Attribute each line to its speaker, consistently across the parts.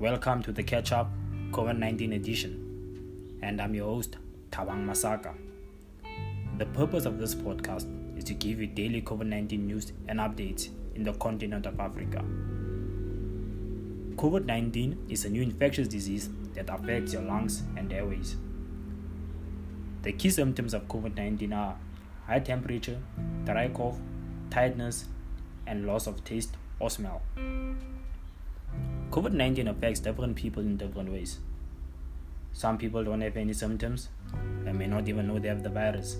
Speaker 1: Welcome to the Catch Up COVID 19 edition, and I'm your host, Tabang Masaka. The purpose of this podcast is to give you daily COVID 19 news and updates in the continent of Africa. COVID 19 is a new infectious disease that affects your lungs and airways. The key symptoms of COVID 19 are high temperature, dry cough, tiredness, and loss of taste or smell. COVID 19 affects different people in different ways. Some people don't have any symptoms and may not even know they have the virus,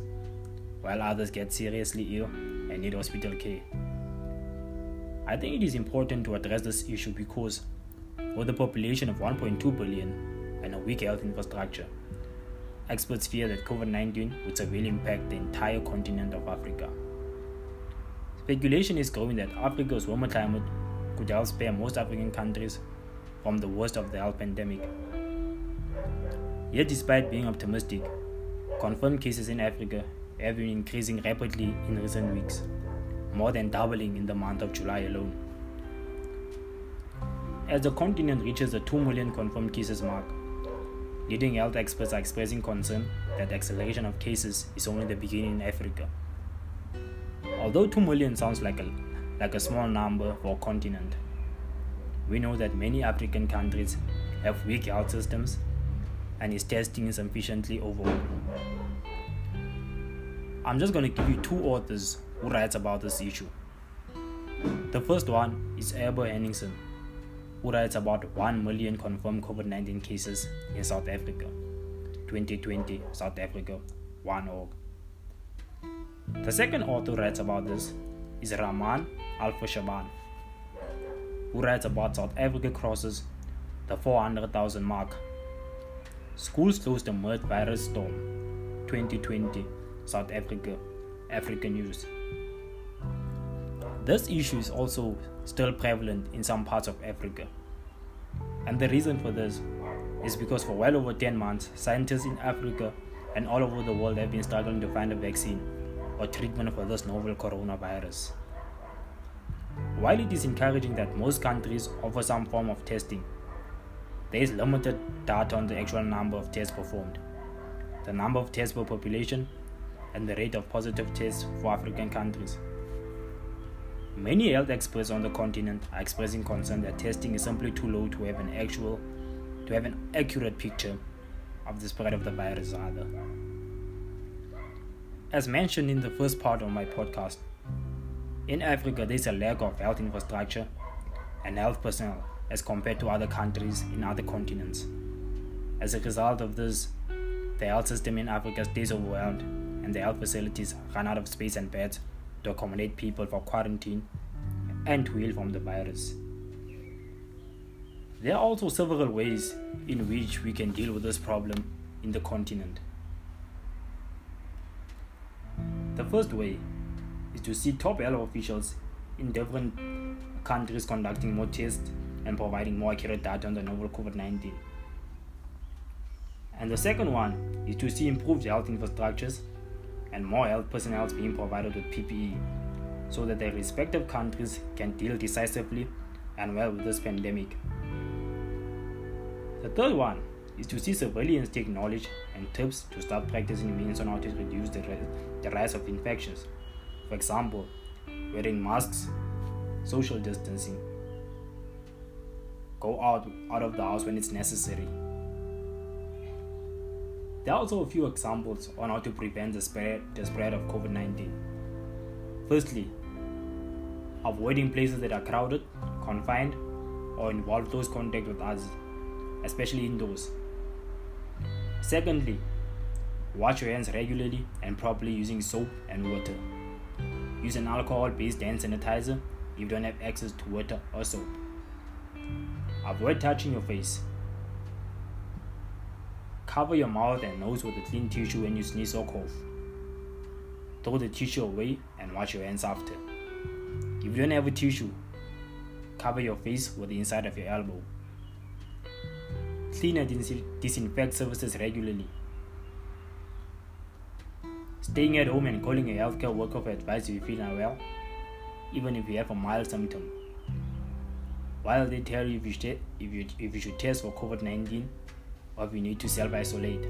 Speaker 1: while others get seriously ill and need hospital care. I think it is important to address this issue because, with a population of 1.2 billion and a weak health infrastructure, experts fear that COVID 19 would severely impact the entire continent of Africa. Speculation is growing that Africa's warmer climate could help spare most African countries from the worst of the health pandemic. Yet, despite being optimistic, confirmed cases in Africa have been increasing rapidly in recent weeks, more than doubling in the month of July alone. As the continent reaches the 2 million confirmed cases mark, leading health experts are expressing concern that the acceleration of cases is only the beginning in Africa. Although 2 million sounds like a, like a small number for a continent, we know that many African countries have weak health systems and is testing insufficiently overall. I'm just going to give you two authors who writes about this issue. The first one is Abel Henningsen, who writes about 1 million confirmed COVID-19 cases in South Africa. 2020 South Africa 1 org. The second author writes about this is Rahman Alfa Shaban, who writes about South Africa crosses the 400,000 mark. Schools closed amid virus storm 2020 South Africa Africanews. This issue is also still prevalent in some parts of Africa. And the reason for this is because for well over 10 months, scientists in Africa and all over the world have been struggling to find a vaccine or treatment for this novel coronavirus. While it is encouraging that most countries offer some form of testing, there is limited data on the actual number of tests performed, the number of tests per population, and the rate of positive tests for African countries. Many health experts on the continent are expressing concern that testing is simply too low to have an actual to have an accurate picture of the spread of the virus either. As mentioned in the first part of my podcast, in Africa there is a lack of health infrastructure and health personnel as compared to other countries in other continents. As a result of this, the health system in Africa stays overwhelmed and the health facilities run out of space and beds to accommodate people for quarantine and to heal from the virus. There are also several ways in which we can deal with this problem in the continent. The first way is to see top health officials in different countries conducting more tests and providing more accurate data on the novel COVID 19. And the second one is to see improved health infrastructures and more health personnel being provided with PPE so that their respective countries can deal decisively and well with this pandemic. The third one is to see civilians take knowledge and tips to start practicing means on how to reduce the, the rise of infections. For example, wearing masks, social distancing, go out, out of the house when it's necessary. There are also a few examples on how to prevent the spread, the spread of COVID 19. Firstly, avoiding places that are crowded, confined, or involve close contact with others, especially indoors. Secondly, wash your hands regularly and properly using soap and water. Use an alcohol based hand sanitizer if you don't have access to water or soap. Avoid touching your face. Cover your mouth and nose with a clean tissue when you sneeze or cough. Throw the tissue away and wash your hands after. If you don't have a tissue, cover your face with the inside of your elbow. Clean and dis- disinfect surfaces regularly. Staying at home and calling a healthcare worker for advice if you feel unwell, even if you have a mild symptom. while they tell you if you, should, if you, if you should test for COVID 19 or if you need to self isolate.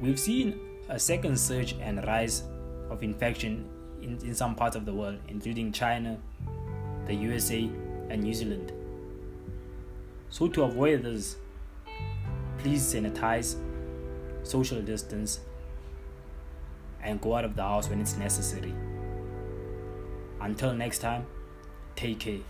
Speaker 1: We've seen a second surge and rise of infection in, in some parts of the world, including China, the USA, and New Zealand. So, to avoid this, please sanitize, social distance, and go out of the house when it's necessary. Until next time, take care.